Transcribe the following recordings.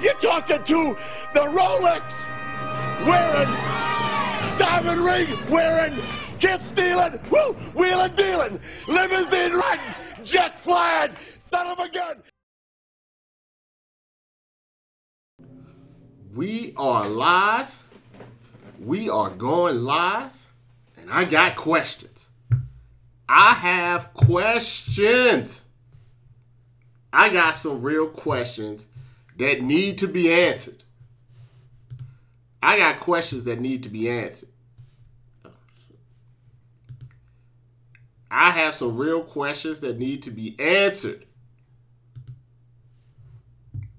You're talking to the Rolex wearing, diamond ring wearing, kiss stealing, woo, wheeling dealing, limousine riding, jet flying, son of a gun. We are live. We are going live. And I got questions. I have questions. I got some real questions that need to be answered. I got questions that need to be answered. I have some real questions that need to be answered.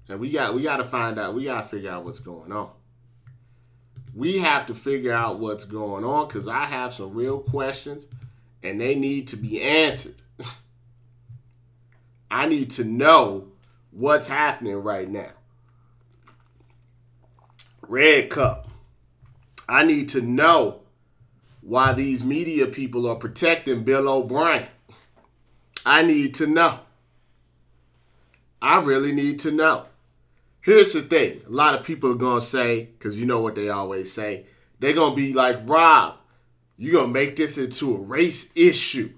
And we got we got to find out. We got to figure out what's going on. We have to figure out what's going on cuz I have some real questions and they need to be answered. I need to know what's happening right now. Red Cup. I need to know why these media people are protecting Bill O'Brien. I need to know. I really need to know. Here's the thing a lot of people are going to say, because you know what they always say, they're going to be like, Rob, you're going to make this into a race issue.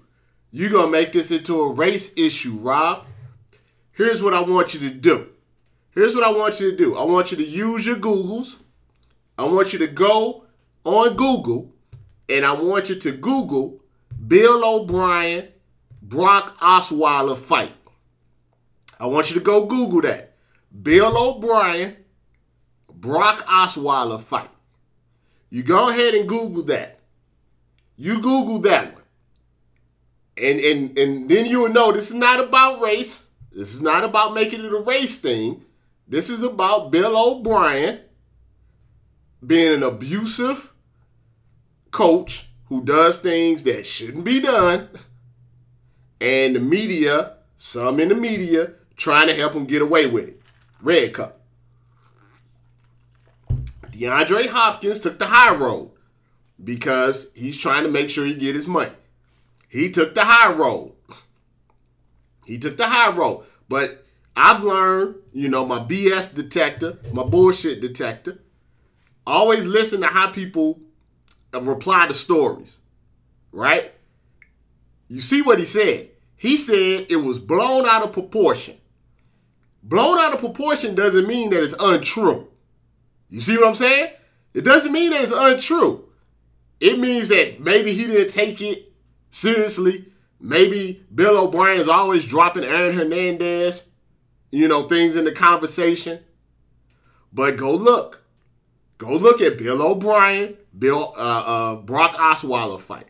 You're going to make this into a race issue, Rob. Here's what I want you to do. Here's what I want you to do. I want you to use your Googles. I want you to go on Google and I want you to Google Bill O'Brien, Brock Osweiler fight. I want you to go Google that. Bill O'Brien, Brock Osweiler fight. You go ahead and Google that. You Google that one. And, and, and then you will know this is not about race. This is not about making it a race thing. This is about Bill O'Brien being an abusive coach who does things that shouldn't be done, and the media, some in the media, trying to help him get away with it. Red Cup. DeAndre Hopkins took the high road because he's trying to make sure he get his money. He took the high road. He took the high road. But I've learned, you know, my BS detector, my bullshit detector, always listen to how people reply to stories, right? You see what he said. He said it was blown out of proportion. Blown out of proportion doesn't mean that it's untrue. You see what I'm saying? It doesn't mean that it's untrue. It means that maybe he didn't take it seriously. Maybe Bill O'Brien is always dropping Aaron Hernandez, you know, things in the conversation. But go look. Go look at Bill O'Brien, Bill uh, uh, Brock Osweiler fight.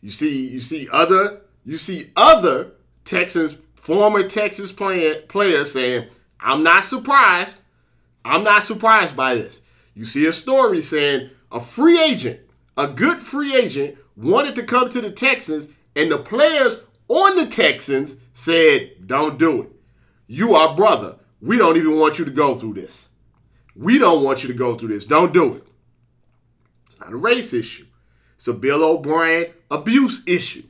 You see, you see other, you see other Texans, former Texas player, players saying, "I'm not surprised. I'm not surprised by this." You see a story saying a free agent, a good free agent, wanted to come to the Texans, and the players on the Texans said, "Don't do it. You are brother. We don't even want you to go through this." We don't want you to go through this. Don't do it. It's not a race issue. It's a Bill O'Brien abuse issue.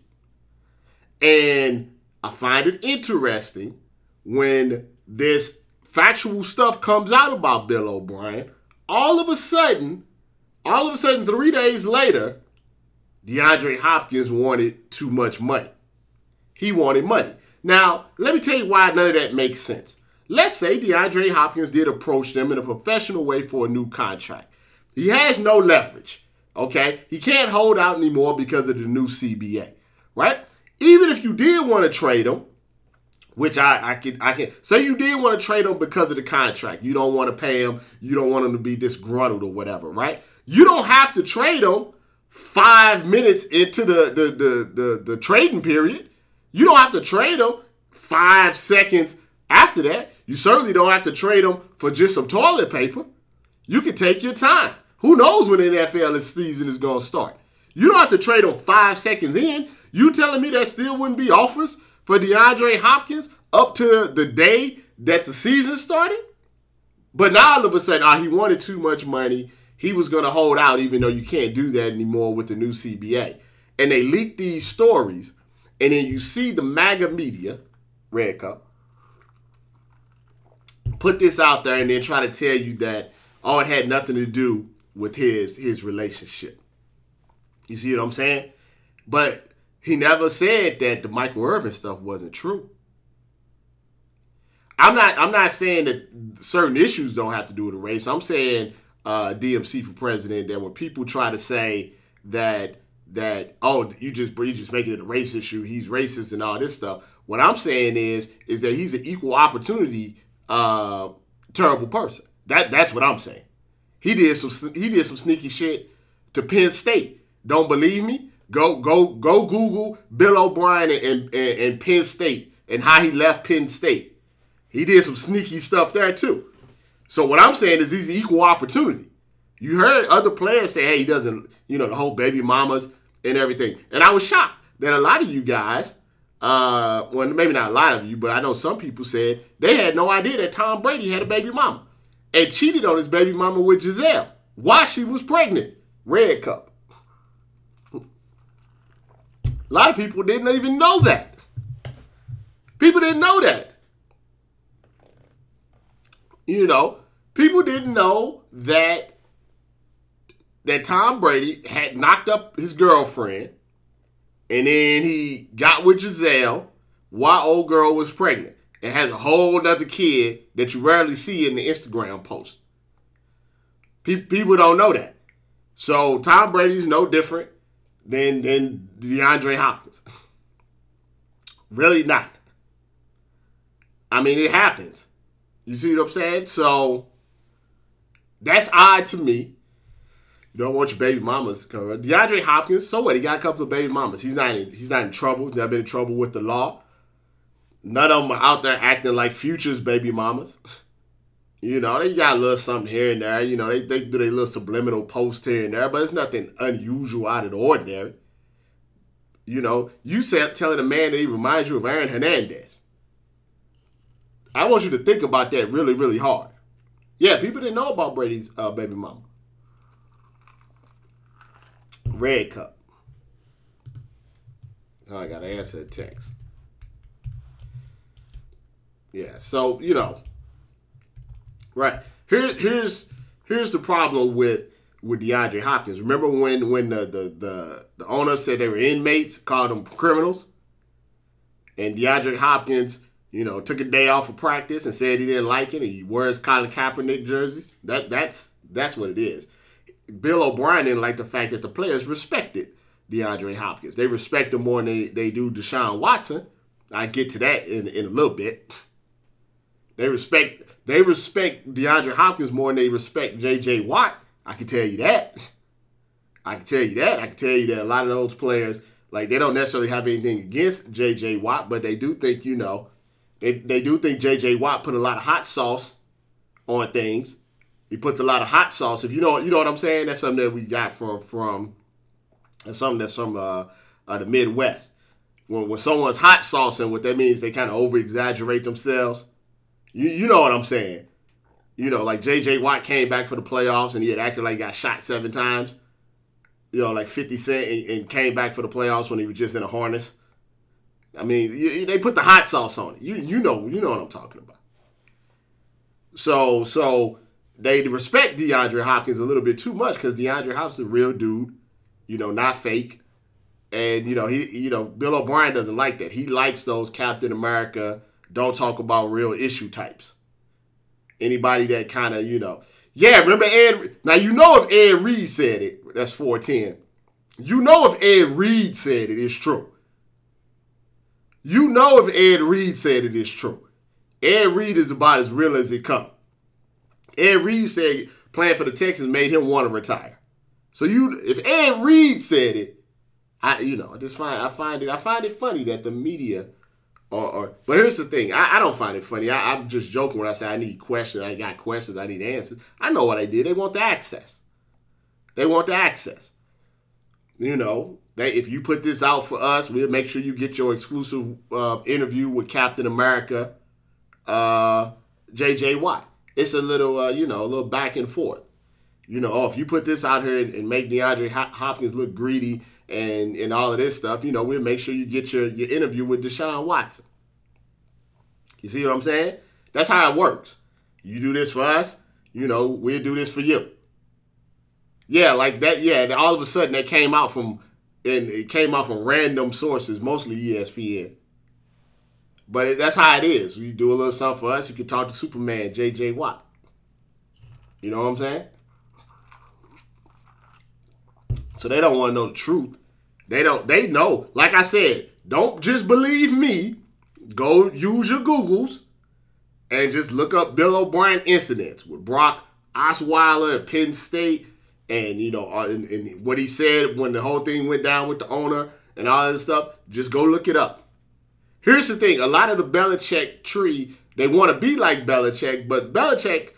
And I find it interesting when this factual stuff comes out about Bill O'Brien. All of a sudden, all of a sudden, three days later, DeAndre Hopkins wanted too much money. He wanted money. Now, let me tell you why none of that makes sense. Let's say DeAndre Hopkins did approach them in a professional way for a new contract. He has no leverage, okay? He can't hold out anymore because of the new CBA, right? Even if you did want to trade him, which I, I can I can say you did want to trade him because of the contract. You don't want to pay him. You don't want him to be disgruntled or whatever, right? You don't have to trade him five minutes into the the the the, the trading period. You don't have to trade them five seconds after that. You certainly don't have to trade them for just some toilet paper. You can take your time. Who knows when the NFL season is going to start? You don't have to trade them five seconds in. You telling me that still wouldn't be offers for DeAndre Hopkins up to the day that the season started? But now all of a sudden, ah, he wanted too much money. He was going to hold out, even though you can't do that anymore with the new CBA. And they leak these stories, and then you see the MAGA media, Red Cup, put this out there and then try to tell you that oh it had nothing to do with his his relationship. You see what I'm saying? But he never said that the Michael Irvin stuff wasn't true. I'm not I'm not saying that certain issues don't have to do with the race. I'm saying uh, DMC for president that when people try to say that that oh you just you just making it a race issue, he's racist and all this stuff. What I'm saying is is that he's an equal opportunity uh, terrible person. That that's what I'm saying. He did some he did some sneaky shit to Penn State. Don't believe me? Go go go Google Bill O'Brien and, and, and Penn State and how he left Penn State. He did some sneaky stuff there too. So what I'm saying is he's equal opportunity. You heard other players say, hey, he doesn't, you know, the whole baby mamas and everything. And I was shocked that a lot of you guys, uh, well, maybe not a lot of you, but I know some people said they had no idea that Tom Brady had a baby mama and cheated on his baby mama with Gisele while she was pregnant. Red cup. A lot of people didn't even know that. People didn't know that. You know, people didn't know that that Tom Brady had knocked up his girlfriend, and then he got with Gisele while old girl was pregnant, and has a whole other kid that you rarely see in the Instagram post. People don't know that. So Tom Brady's no different than than DeAndre Hopkins. really not. I mean, it happens. You see what I'm saying? So that's odd to me. You don't want your baby mamas covered. DeAndre Hopkins, so what? He got a couple of baby mamas. He's not in, he's not in trouble. He's never been in trouble with the law. None of them are out there acting like Future's baby mamas. You know, they got a little something here and there. You know, they, they do their little subliminal post here and there, but it's nothing unusual out of the ordinary. You know, you said telling a man that he reminds you of Aaron Hernandez. I want you to think about that really, really hard. Yeah, people didn't know about Brady's uh, baby mama. Red cup. Oh, I gotta answer a text. Yeah, so you know, right here, here's here's the problem with with DeAndre Hopkins. Remember when when the the the, the owner said they were inmates, called them criminals, and DeAndre Hopkins you know, took a day off of practice and said he didn't like it, and he wears Colin Kaepernick jerseys. That that's that's what it is. Bill O'Brien didn't like the fact that the players respected DeAndre Hopkins. They respect him more than they, they do Deshaun Watson. I get to that in, in a little bit. They respect they respect DeAndre Hopkins more than they respect J.J. Watt. I can tell you that. I can tell you that. I can tell you that a lot of those players, like they don't necessarily have anything against J.J. Watt, but they do think, you know, they, they do think J.J. Watt put a lot of hot sauce on things. He puts a lot of hot sauce. If you know, you know what I'm saying. That's something that we got from from. That's something that's from uh, uh, the Midwest. When when someone's hot saucing, what that means they kind of over exaggerate themselves. You you know what I'm saying. You know, like J.J. Watt came back for the playoffs and he had acted like he got shot seven times. You know, like 50 Cent and, and came back for the playoffs when he was just in a harness. I mean, you, they put the hot sauce on it. You you know you know what I'm talking about. So so they respect DeAndre Hopkins a little bit too much because DeAndre Hopkins is a real dude, you know, not fake. And you know he you know Bill O'Brien doesn't like that. He likes those Captain America don't talk about real issue types. Anybody that kind of you know yeah remember Ed now you know if Ed Reed said it that's 410. You know if Ed Reed said it, it's true. You know if Ed Reed said it is true. Ed Reed is about as real as it comes. Ed Reed said playing for the Texans made him want to retire. So you, if Ed Reed said it, I, you know, I just find I find it I find it funny that the media, or, but here's the thing, I, I don't find it funny. I, am just joking when I say I need questions. I got questions. I need answers. I know what I did. They want the access. They want the access. You know, that if you put this out for us, we'll make sure you get your exclusive uh, interview with Captain America, uh, J.J. Watt. It's a little, uh, you know, a little back and forth. You know, oh, if you put this out here and, and make DeAndre Hopkins look greedy and and all of this stuff, you know, we'll make sure you get your your interview with Deshaun Watson. You see what I'm saying? That's how it works. You do this for us, you know, we'll do this for you. Yeah, like that. Yeah, all of a sudden that came out from, and it came out from random sources, mostly ESPN. But it, that's how it is. You do a little something for us, you can talk to Superman, J.J. Watt. You know what I'm saying? So they don't want to know the truth. They don't. They know. Like I said, don't just believe me. Go use your Googles and just look up Bill O'Brien incidents with Brock Osweiler at Penn State, and you know, uh, and, and what he said when the whole thing went down with the owner and all this stuff. Just go look it up. Here's the thing: a lot of the Belichick tree, they want to be like Belichick, but Belichick,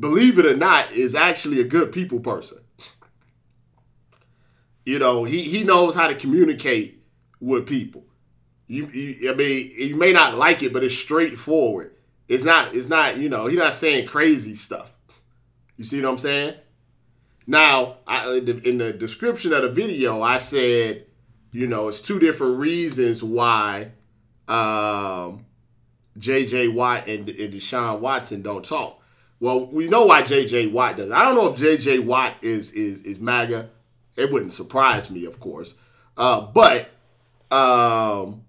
believe it or not, is actually a good people person. You know, he he knows how to communicate with people. You, you, I mean, you may not like it, but it's straightforward. It's not, it's not, you know, he's not saying crazy stuff. You see what I'm saying? Now, I, in the description of the video, I said, you know, it's two different reasons why um, J.J. Watt and, and Deshaun Watson don't talk. Well, we know why J.J. Watt does. I don't know if J.J. Watt is is is MAGA. It wouldn't surprise me, of course. Uh, but um,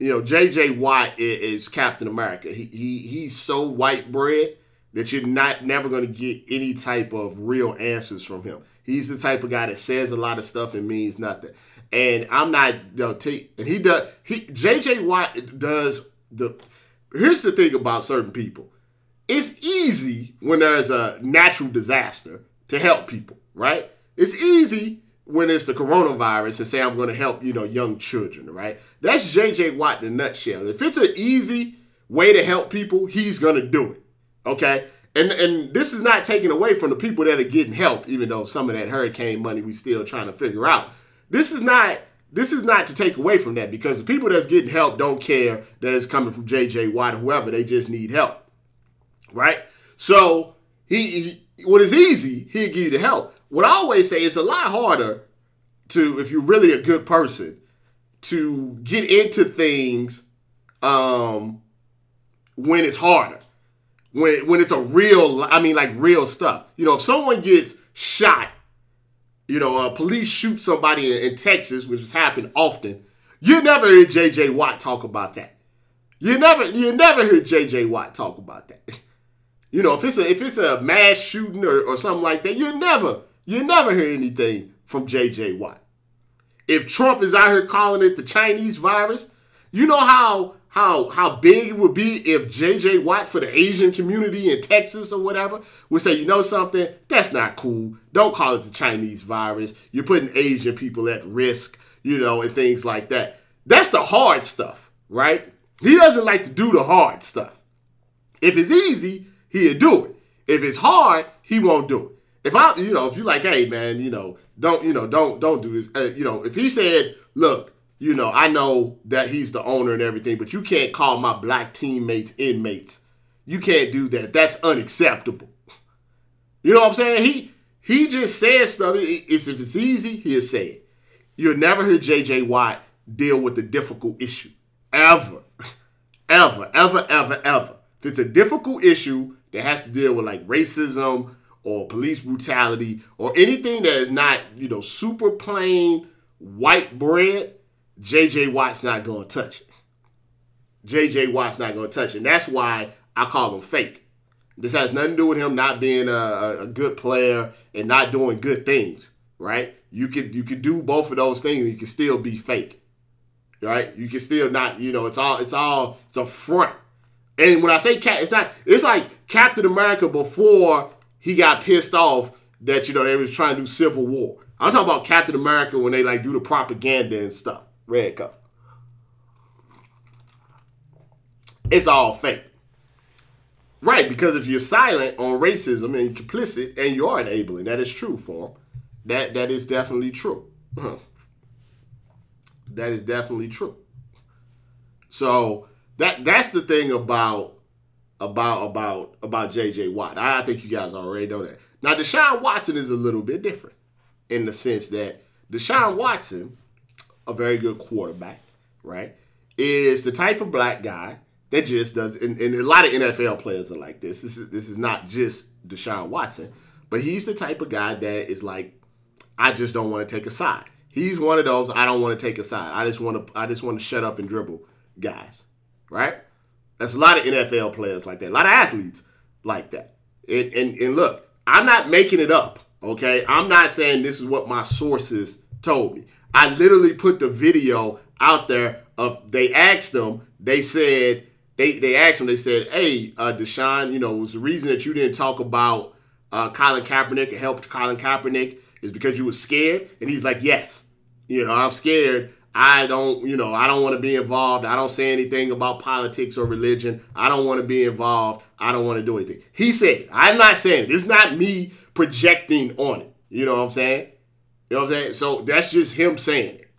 you know, J.J. Watt is, is Captain America. He, he he's so white bread that you're not never going to get any type of real answers from him. He's the type of guy that says a lot of stuff and means nothing. And I'm not, you know, t- and he does. He J.J. Watt does the. Here's the thing about certain people. It's easy when there's a natural disaster to help people, right? It's easy when it's the coronavirus and say I'm going to help, you know, young children, right? That's JJ Watt in a nutshell. If it's an easy way to help people, he's going to do it. Okay? And and this is not taken away from the people that are getting help, even though some of that hurricane money we still trying to figure out. This is not this is not to take away from that because the people that's getting help don't care that it's coming from JJ Watt or whoever. They just need help. Right? So he, he when it's easy, he'll give you the help what I always say is a lot harder to, if you're really a good person, to get into things um, when it's harder. When when it's a real, I mean, like real stuff. You know, if someone gets shot, you know, uh, police shoot somebody in, in Texas, which has happened often. You never hear J.J. Watt talk about that. You never, you never hear J.J. Watt talk about that. You know, if it's a if it's a mass shooting or, or something like that, you never you never hear anything from JJ Watt. If Trump is out here calling it the Chinese virus, you know how how how big it would be if JJ Watt for the Asian community in Texas or whatever would say, you know something, that's not cool. Don't call it the Chinese virus. You're putting Asian people at risk, you know, and things like that. That's the hard stuff, right? He doesn't like to do the hard stuff. If it's easy, he'll do it. If it's hard, he won't do it if I, you know, if you're like, hey man, you know, don't, you know, don't, don't do this. Uh, you know, if he said, look, you know, I know that he's the owner and everything, but you can't call my black teammates inmates. You can't do that. That's unacceptable. You know what I'm saying? He he just says stuff. It's if it's easy, he'll say it. You'll never hear JJ Watt deal with a difficult issue. Ever. Ever, ever, ever, ever. If it's a difficult issue that has to deal with like racism or police brutality or anything that is not, you know, super plain white bread, JJ Watt's not going to touch it. JJ Watt's not going to touch it. And that's why I call him fake. This has nothing to do with him not being a, a good player and not doing good things, right? You could you could do both of those things and you can still be fake. Right? You can still not, you know, it's all it's all it's a front. And when I say cat, it's not it's like Captain America before he got pissed off that you know they was trying to do civil war. I'm talking about Captain America when they like do the propaganda and stuff. Red cup. It's all fake. Right, because if you're silent on racism and complicit and you are enabling, that is true for him. That that is definitely true. that is definitely true. So that that's the thing about about about about JJ Watt. I think you guys already know that. Now Deshaun Watson is a little bit different in the sense that Deshaun Watson, a very good quarterback, right, is the type of black guy That just does, and, and, a lot of NFL players are like this. This is this is not just Deshaun Watson, but he's the type of guy that is like, I just don't want to take a side. He's one of those I don't want to take a side. I just want to I just want to shut up and dribble guys, right? That's a lot of NFL players like that. A lot of athletes like that. And, and, and look, I'm not making it up. Okay, I'm not saying this is what my sources told me. I literally put the video out there of they asked them. They said they they asked him. They said, "Hey, uh, Deshaun, you know, was the reason that you didn't talk about uh, Colin Kaepernick and helped Colin Kaepernick is because you were scared?" And he's like, "Yes, you know, I'm scared. I don't, you know, I don't want to be involved. I don't say anything about politics or religion. I don't want to be involved. I don't want to do anything." He said, it. "I'm not saying it. It's not me projecting on it. You know what I'm saying? You know what I'm saying? So that's just him saying it.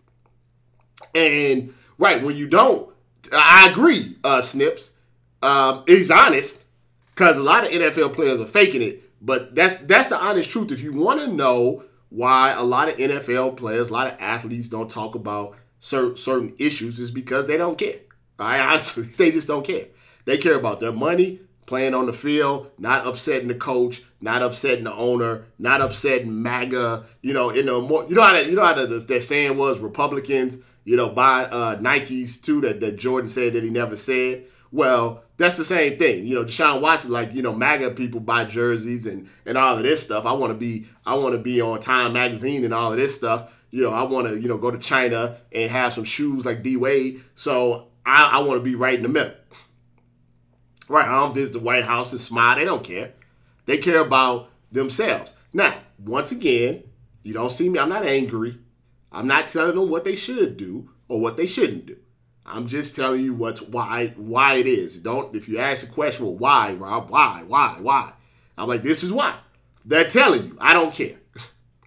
And right when you don't." I agree, uh, Snips. Um, he's honest because a lot of NFL players are faking it, but that's that's the honest truth. If you want to know why a lot of NFL players, a lot of athletes don't talk about cer- certain issues, is because they don't care. I honestly, they just don't care. They care about their money, playing on the field, not upsetting the coach, not upsetting the owner, not upsetting MAGA. You know, in the more, you know how that, you know how the, that saying was Republicans you know, buy uh, Nikes too that, that Jordan said that he never said. Well, that's the same thing. You know, Deshaun Watson, like, you know, MAGA people buy jerseys and, and all of this stuff. I want to be I want to be on Time magazine and all of this stuff. You know, I want to, you know, go to China and have some shoes like D Wade. So I, I want to be right in the middle. Right. I don't visit the White House and smile. They don't care. They care about themselves. Now, once again, you don't see me. I'm not angry. I'm not telling them what they should do or what they shouldn't do. I'm just telling you what's why why it is. Don't if you ask a question, well, why, Rob? Why? Why? Why? I'm like, this is why. They're telling you. I don't care.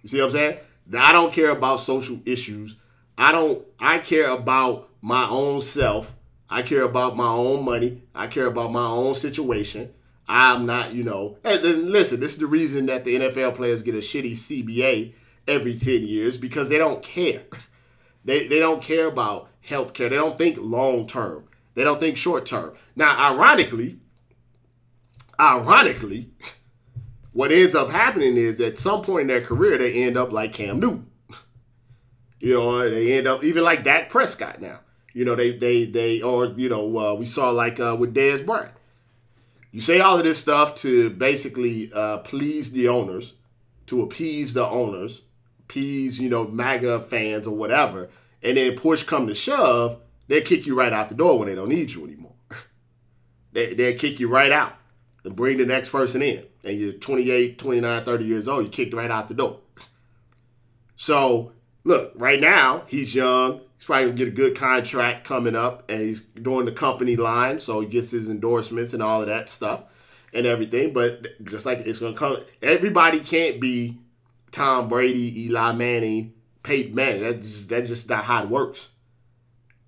You see what I'm saying? I don't care about social issues. I don't I care about my own self. I care about my own money. I care about my own situation. I'm not, you know, and, listen, this is the reason that the NFL players get a shitty CBA every 10 years because they don't care. They, they don't care about health care. They don't think long term. They don't think short term. Now, ironically, ironically, what ends up happening is at some point in their career, they end up like Cam Newton. You know, they end up even like Dak Prescott now. You know, they they they or you know uh, we saw like uh, with Dez Bryant. You say all of this stuff to basically uh, please the owners, to appease the owners, appease, you know, MAGA fans or whatever, and then push come to shove, they kick you right out the door when they don't need you anymore. they, they'll kick you right out and bring the next person in. And you're 28, 29, 30 years old, you kicked right out the door. So, look, right now, he's young. He's probably to get a good contract coming up, and he's doing the company line, so he gets his endorsements and all of that stuff and everything. But just like it's to come, everybody can't be Tom Brady, Eli Manning, Peyton Manning. That's just, that's just not how it works.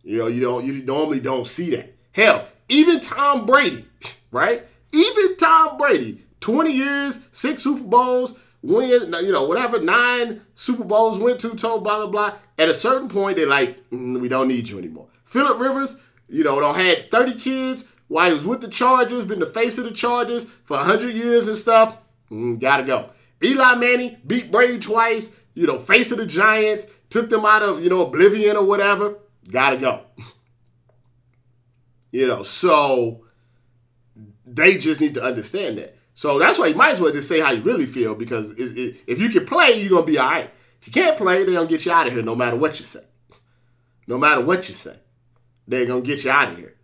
You know, you don't you normally don't see that. Hell, even Tom Brady, right? Even Tom Brady, 20 years, six Super Bowls, win, you know, whatever, nine Super Bowls went to, told blah, blah, blah. At a certain point, they're like, mm, we don't need you anymore. Philip Rivers, you know, had 30 kids while he was with the Chargers, been the face of the Chargers for 100 years and stuff. Mm, gotta go. Eli Manning beat Brady twice, you know, face of the Giants, took them out of, you know, oblivion or whatever. Gotta go. you know, so they just need to understand that. So that's why you might as well just say how you really feel because if you can play, you're going to be all right. If you can't play, they're going to get you out of here no matter what you say. No matter what you say, they're going to get you out of here.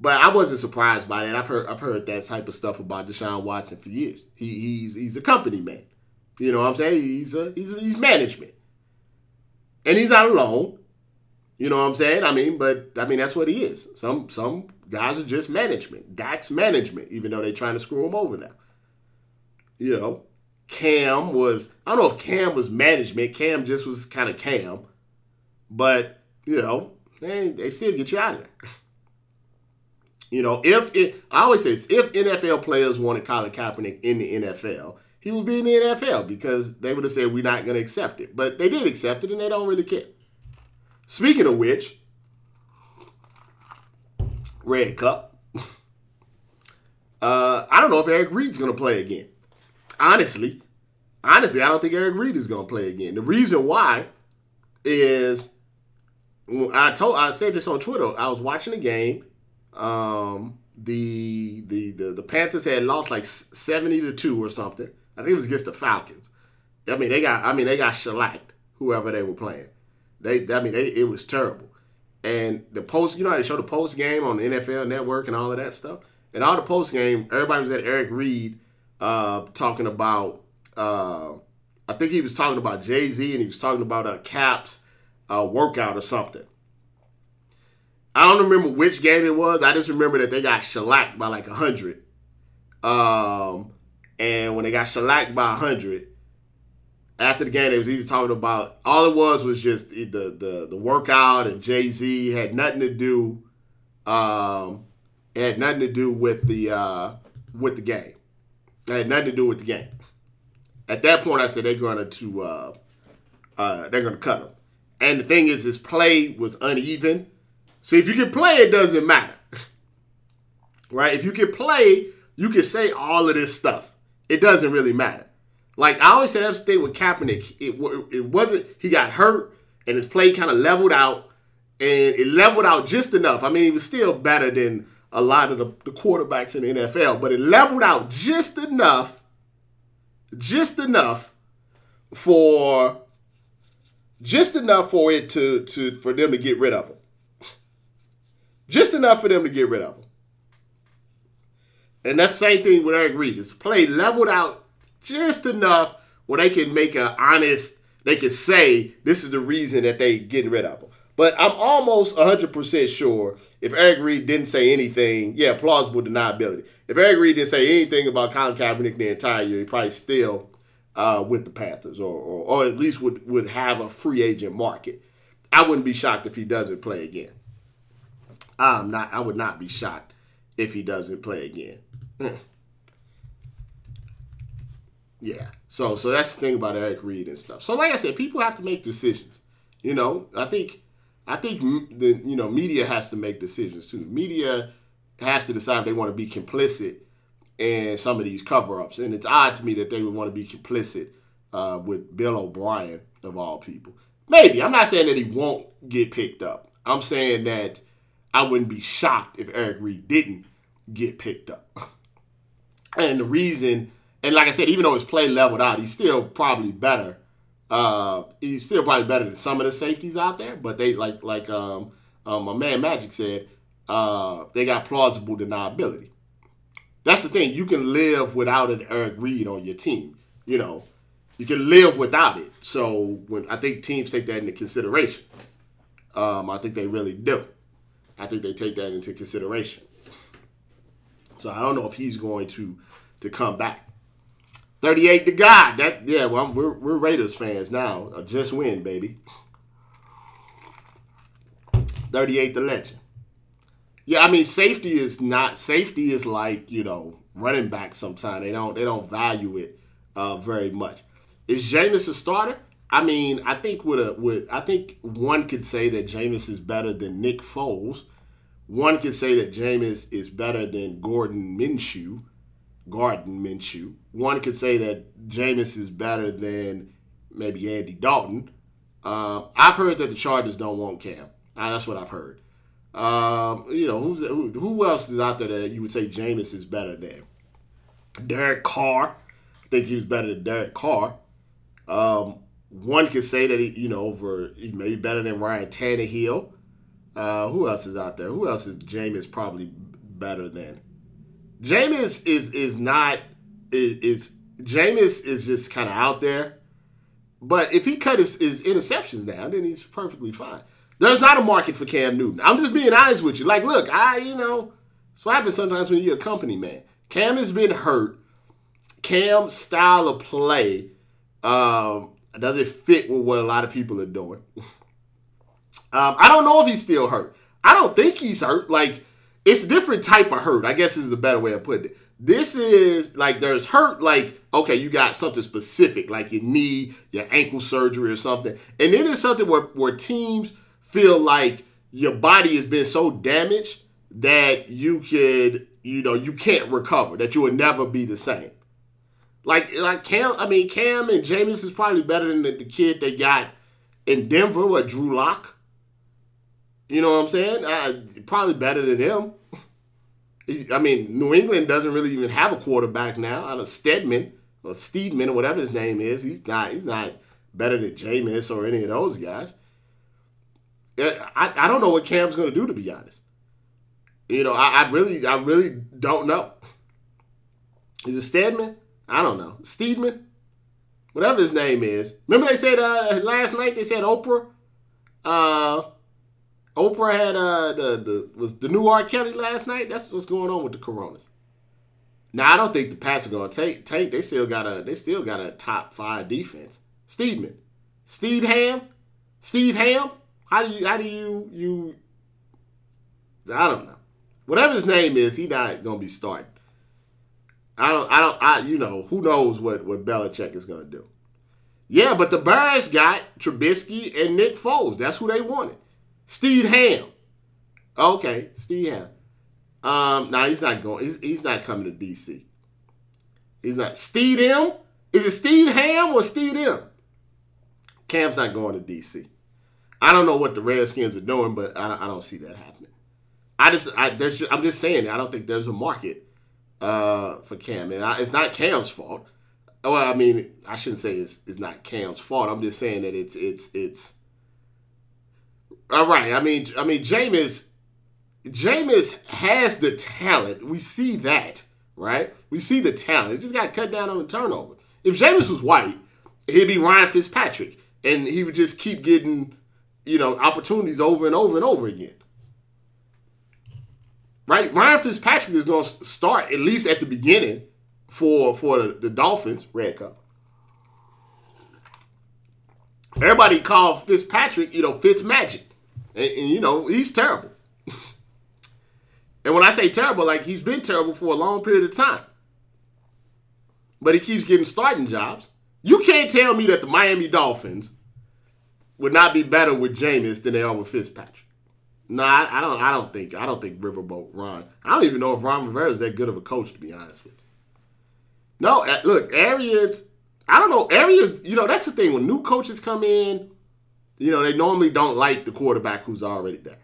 But I wasn't surprised by that. I've heard I've heard that type of stuff about Deshaun Watson for years. He, he's he's a company man. You know what I'm saying? He's a, he's he's management, and he's not alone. You know what I'm saying? I mean, but I mean that's what he is. Some some guys are just management. That's management, even though they're trying to screw him over now. You know, Cam was I don't know if Cam was management. Cam just was kind of Cam, but you know they they still get you out of there. You know, if it, I always say, this, if NFL players wanted Colin Kaepernick in the NFL, he would be in the NFL because they would have said we're not going to accept it. But they did accept it, and they don't really care. Speaking of which, Red Cup. uh, I don't know if Eric Reid's to play again. Honestly, honestly, I don't think Eric Reed is to play again. The reason why is I told I said this on Twitter. I was watching the game. Um, the, the the the Panthers had lost like seventy to two or something. I think it was against the Falcons. I mean, they got I mean they got shellacked whoever they were playing. They I mean they, it was terrible. And the post, you know, they show the post game on the NFL Network and all of that stuff. And all the post game, everybody was at Eric Reid uh, talking about. Uh, I think he was talking about Jay Z and he was talking about a Caps uh, workout or something. I don't remember which game it was. I just remember that they got shellacked by like a hundred. Um, and when they got shellacked by a hundred, after the game, they was either talking about all it was was just the the the workout and Jay Z had nothing to do. Um, it had nothing to do with the uh, with the game. It had nothing to do with the game. At that point, I said they're going to uh, uh, they're going to cut him. And the thing is, his play was uneven. So if you can play, it doesn't matter, right? If you can play, you can say all of this stuff. It doesn't really matter. Like I always say, that's the thing with Kaepernick. It, it wasn't he got hurt and his play kind of leveled out, and it leveled out just enough. I mean, he was still better than a lot of the, the quarterbacks in the NFL, but it leveled out just enough, just enough for just enough for it to to for them to get rid of him. Just enough for them to get rid of him. And that's the same thing with Eric Reid. His play leveled out just enough where they can make an honest, they can say this is the reason that they getting rid of him. But I'm almost 100% sure if Eric Reid didn't say anything, yeah, plausible deniability. If Eric Reid didn't say anything about Colin Kaepernick the entire year, he probably still uh, with the Panthers or, or, or at least would, would have a free agent market. I wouldn't be shocked if he doesn't play again. I'm not. I would not be shocked if he doesn't play again. Yeah. So so that's the thing about Eric Reid and stuff. So like I said, people have to make decisions. You know, I think I think the you know media has to make decisions too. Media has to decide if they want to be complicit in some of these cover-ups, and it's odd to me that they would want to be complicit uh, with Bill O'Brien of all people. Maybe I'm not saying that he won't get picked up. I'm saying that I wouldn't be shocked if Eric Reid didn't get picked up. And the reason and like I said, even though his play leveled out, he's still probably better. Uh, he's still probably better than some of the safeties out there. But they like like um, um my man Magic said, uh, they got plausible deniability. That's the thing. You can live without an Eric Reid on your team. You know, you can live without it. So when I think teams take that into consideration, um, I think they really do. I think they take that into consideration. So I don't know if he's going to to come back. 38 to God. That yeah, well, we're we're Raiders fans now. Just win, baby. 38 the legend. Yeah, I mean safety is not safety is like, you know, running back sometimes. They don't they don't value it uh, very much. Is Jameis a starter? I mean, I think with a with I think one could say that Jameis is better than Nick Foles. One could say that Jameis is better than Gordon Minshew. Gardner Minshew. One could say that Jameis is better than maybe Andy Dalton. Uh, I've heard that the Chargers don't want Cam. Uh, that's what I've heard. Um, you know, who's who, who, else is out there that you would say Jameis is better than? Derek Carr. I think he was better than Derek Carr. Um, one could say that he, you know, over he may be better than Ryan Tannehill. Uh, who else is out there? Who else is Jameis probably better than? Jameis is is not is, is Jameis is just kind of out there. But if he cut his, his interceptions down, then he's perfectly fine. There's not a market for Cam Newton. I'm just being honest with you. Like, look, I you know, it's what happens sometimes when you're a company man. Cam has been hurt. Cam's style of play um, doesn't fit with what a lot of people are doing. um, I don't know if he's still hurt. I don't think he's hurt. Like it's different type of hurt. I guess is a better way of putting it. This is like there's hurt like okay, you got something specific like your knee, your ankle surgery or something, and then it's something where where teams feel like your body has been so damaged that you could, you know, you can't recover, that you will never be the same. Like like Cam, I mean Cam and Jameis is probably better than the, the kid they got in Denver, what Drew Lock. You know what I'm saying? Probably better than him. I mean, New England doesn't really even have a quarterback now. Out of Stedman or Steedman or whatever his name is, he's not he's not better than Jameis or any of those guys. I, I don't know what Cam's going to do to be honest. You know, I, I, really I really don't know. Is it Stedman? I don't know. Steedman? Whatever his name is. Remember they said uh, last night they said Oprah uh Oprah had uh the the was the new R. Kelly last night. That's what's going on with the Coronas. Now I don't think the Pats are gonna take take. They still got a they still got a top five defense. Steedman, Steve Ham, Steve Ham. How do you how do you you? I don't know. Whatever his name is, he not gonna be starting. I don't I don't I you know who knows what what Belichick is gonna do. Yeah, but the Bears got Trubisky and Nick Foles. That's who they wanted. Steve Ham. Okay, Steve Ham. Um, now he's not going. He's, he's not coming to DC. He's not. Steve M. Is it Steve Ham or Steve M? Cam's not going to DC. I don't know what the Redskins are doing, but I, I don't see that happening. I just, I, there's, I'm just saying, I don't think there's a market uh, for Cam, and I, it's not Cam's fault. Well, I mean, I shouldn't say it's, it's not Cam's fault. I'm just saying that it's, it's, it's all right. I mean, I mean, Jameis, Jameis has the talent. We see that, right? We see the talent. He just got cut down on the turnover. If Jameis was white, he'd be Ryan Fitzpatrick, and he would just keep getting, you know, opportunities over and over and over again. Right? Ryan Fitzpatrick is going to start at least at the beginning for for the, the Dolphins, Red Cup. Everybody called Fitzpatrick, you know, Fitz Magic. And, and you know, he's terrible. and when I say terrible, like he's been terrible for a long period of time. But he keeps getting starting jobs. You can't tell me that the Miami Dolphins would not be better with Jameis than they are with Fitzpatrick. No, I, I, don't. I don't think. I don't think Riverboat Ron. I don't even know if Ron Rivera is that good of a coach, to be honest with you. No, uh, look, Arians. I don't know. Arians. You know, that's the thing. When new coaches come in, you know, they normally don't like the quarterback who's already there.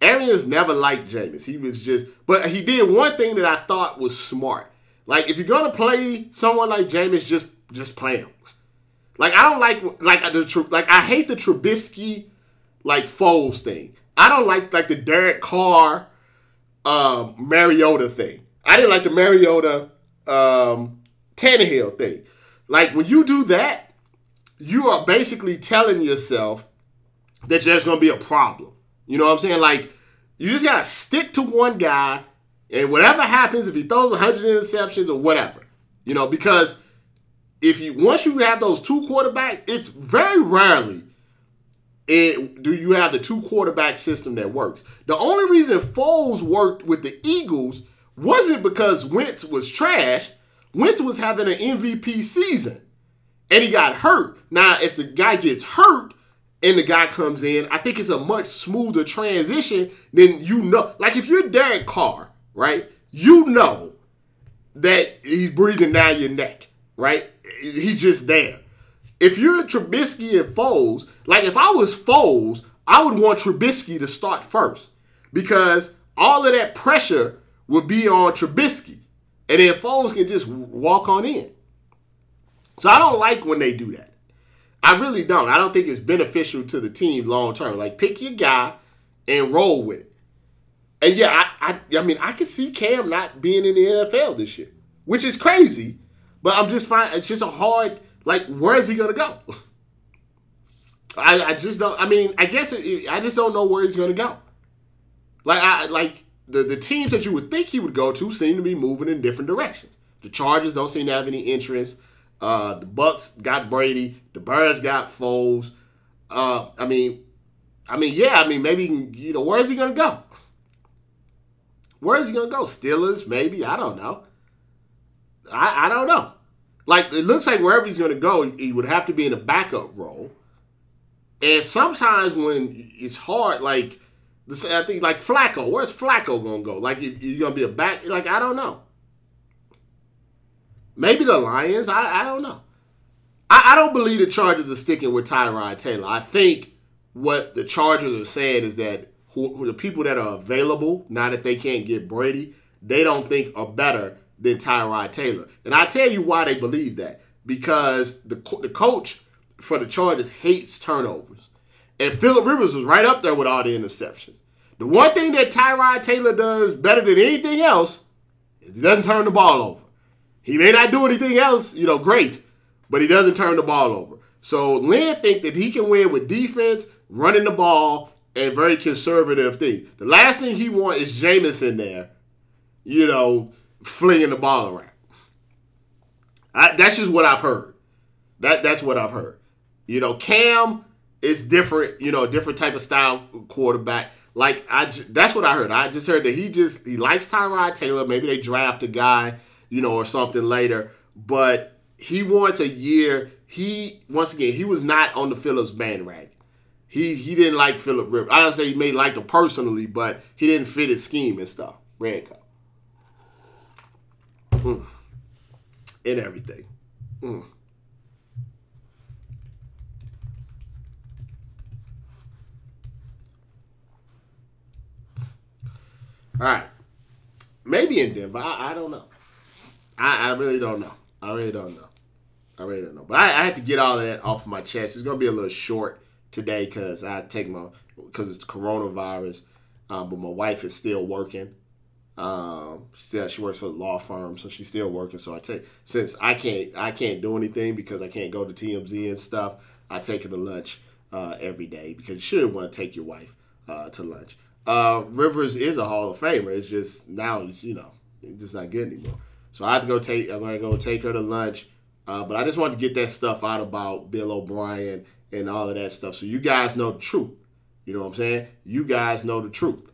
Arians never liked Jameis. He was just, but he did one thing that I thought was smart. Like, if you're gonna play someone like Jameis, just just play him. Like, I don't like like the like I hate the Trubisky like Foles thing. I don't like like the Derek Carr, um, Mariota thing. I didn't like the Mariota, um, Tannehill thing. Like when you do that, you are basically telling yourself that there's going to be a problem. You know what I'm saying? Like, you just got to stick to one guy, and whatever happens, if he throws 100 interceptions or whatever, you know, because if you once you have those two quarterbacks, it's very rarely it, do you have the two quarterback system that works. The only reason Foles worked with the Eagles wasn't because Wentz was trash. Wentz was having an MVP season, and he got hurt. Now, if the guy gets hurt, and the guy comes in, I think it's a much smoother transition than you know. Like if you're Derek Carr, right? You know that he's breathing down your neck, right? He's just there. If you're Trubisky and Foles, like if I was Foles, I would want Trubisky to start first because all of that pressure would be on Trubisky. And then Foles can just walk on in. So I don't like when they do that. I really don't. I don't think it's beneficial to the team long term. Like pick your guy and roll with it. And yeah, I, I I mean I can see Cam not being in the NFL this year, which is crazy. But I'm just fine. It's just a hard like where is he gonna go? I, I just don't. I mean, I guess it, I just don't know where he's gonna go. Like I like the the teams that you would think he would go to seem to be moving in different directions. The Chargers don't seem to have any interest. Uh, the Bucs got Brady. The Bears got Foles. Uh, I mean, I mean, yeah. I mean, maybe you know where is he gonna go? Where is he gonna go? Steelers, maybe. I don't know. I I don't know. Like it looks like wherever he's gonna go, he would have to be in a backup role. And sometimes when it's hard, like I think like Flacco. Where's Flacco gonna go? Like you you're gonna be a back? Like I don't know. Maybe the Lions. I, I don't know. I, I don't believe the Chargers are sticking with Tyrod Taylor. I think what the Chargers are saying is that who, who the people that are available now that they can't get Brady, they don't think are better than Tyrod Taylor. And I tell you why they believe that because the the coach for the Chargers hates turnovers, and Philip Rivers was right up there with all the interceptions. The one thing that Tyrod Taylor does better than anything else is he doesn't turn the ball over. He may not do anything else, you know, great, but he doesn't turn the ball over. So Lynn think that he can win with defense, running the ball, and very conservative thing. The last thing he wants is Jameis in there, you know, flinging the ball around. I, that's just what I've heard. That that's what I've heard. You know, Cam is different. You know, different type of style quarterback. Like I, that's what I heard. I just heard that he just he likes Tyrod Taylor. Maybe they draft a guy, you know, or something later. But he wants a year. He once again he was not on the Philip's bandwagon. He he didn't like Philip Rivers. I don't say he may like him personally, but he didn't fit his scheme and stuff. Red cup. Mm. And everything. Mm. All right. Maybe in Denver. I, I don't know. I, I, really don't know. I really don't know. I really don't know. But I, I had to get all of that off of my chest. It's to be a little short today because I take my, because it's coronavirus. Um, but my wife is still working. Um, she still she works for a law firm, so she's still working. So I take since I can't I can't do anything because I can't go to TMZ and stuff. I take her to lunch uh, every day because you should want to take your wife uh, to lunch. Uh, Rivers is a Hall of Famer. It's just now you know it's just not good anymore. So I have to go take I'm gonna go take her to lunch. Uh, but I just wanted to get that stuff out about Bill O'Brien and all of that stuff, so you guys know the truth. You know what I'm saying? You guys know the truth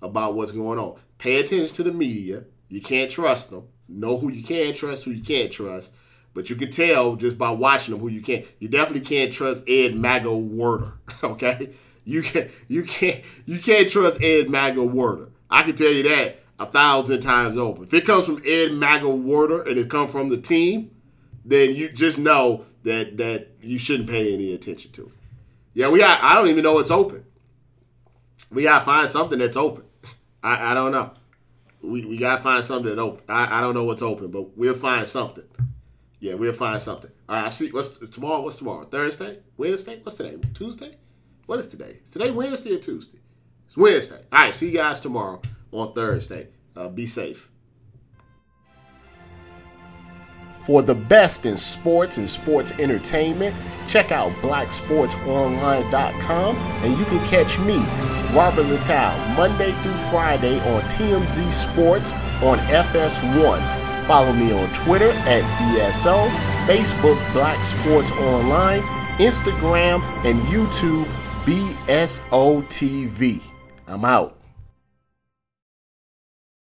about what's going on. Pay attention to the media. You can't trust them. Know who you can trust, who you can't trust. But you can tell just by watching them who you can't. You definitely can't trust Ed Mago Werder. Okay, you can not you can't you can't trust Ed Mago Werder. I can tell you that a thousand times over. If it comes from Ed Magawarder and it comes from the team, then you just know that that you shouldn't pay any attention to it. Yeah, we got. I don't even know it's open. We gotta find something that's open. I, I don't know. We, we gotta find something that open. I, I don't know what's open, but we'll find something. Yeah, we'll find something. All right, I see. What's tomorrow? What's tomorrow? Thursday? Wednesday? What's today? Tuesday? What is today? Is today Wednesday or Tuesday? It's Wednesday. All right, see you guys tomorrow on Thursday. Uh, be safe. For the best in sports and sports entertainment, check out blacksportsonline.com and you can catch me, Robert Littal, Monday through Friday on TMZ Sports on FS1. Follow me on Twitter at BSO, Facebook Black Sports Online, Instagram, and YouTube BSO TV. I'm out.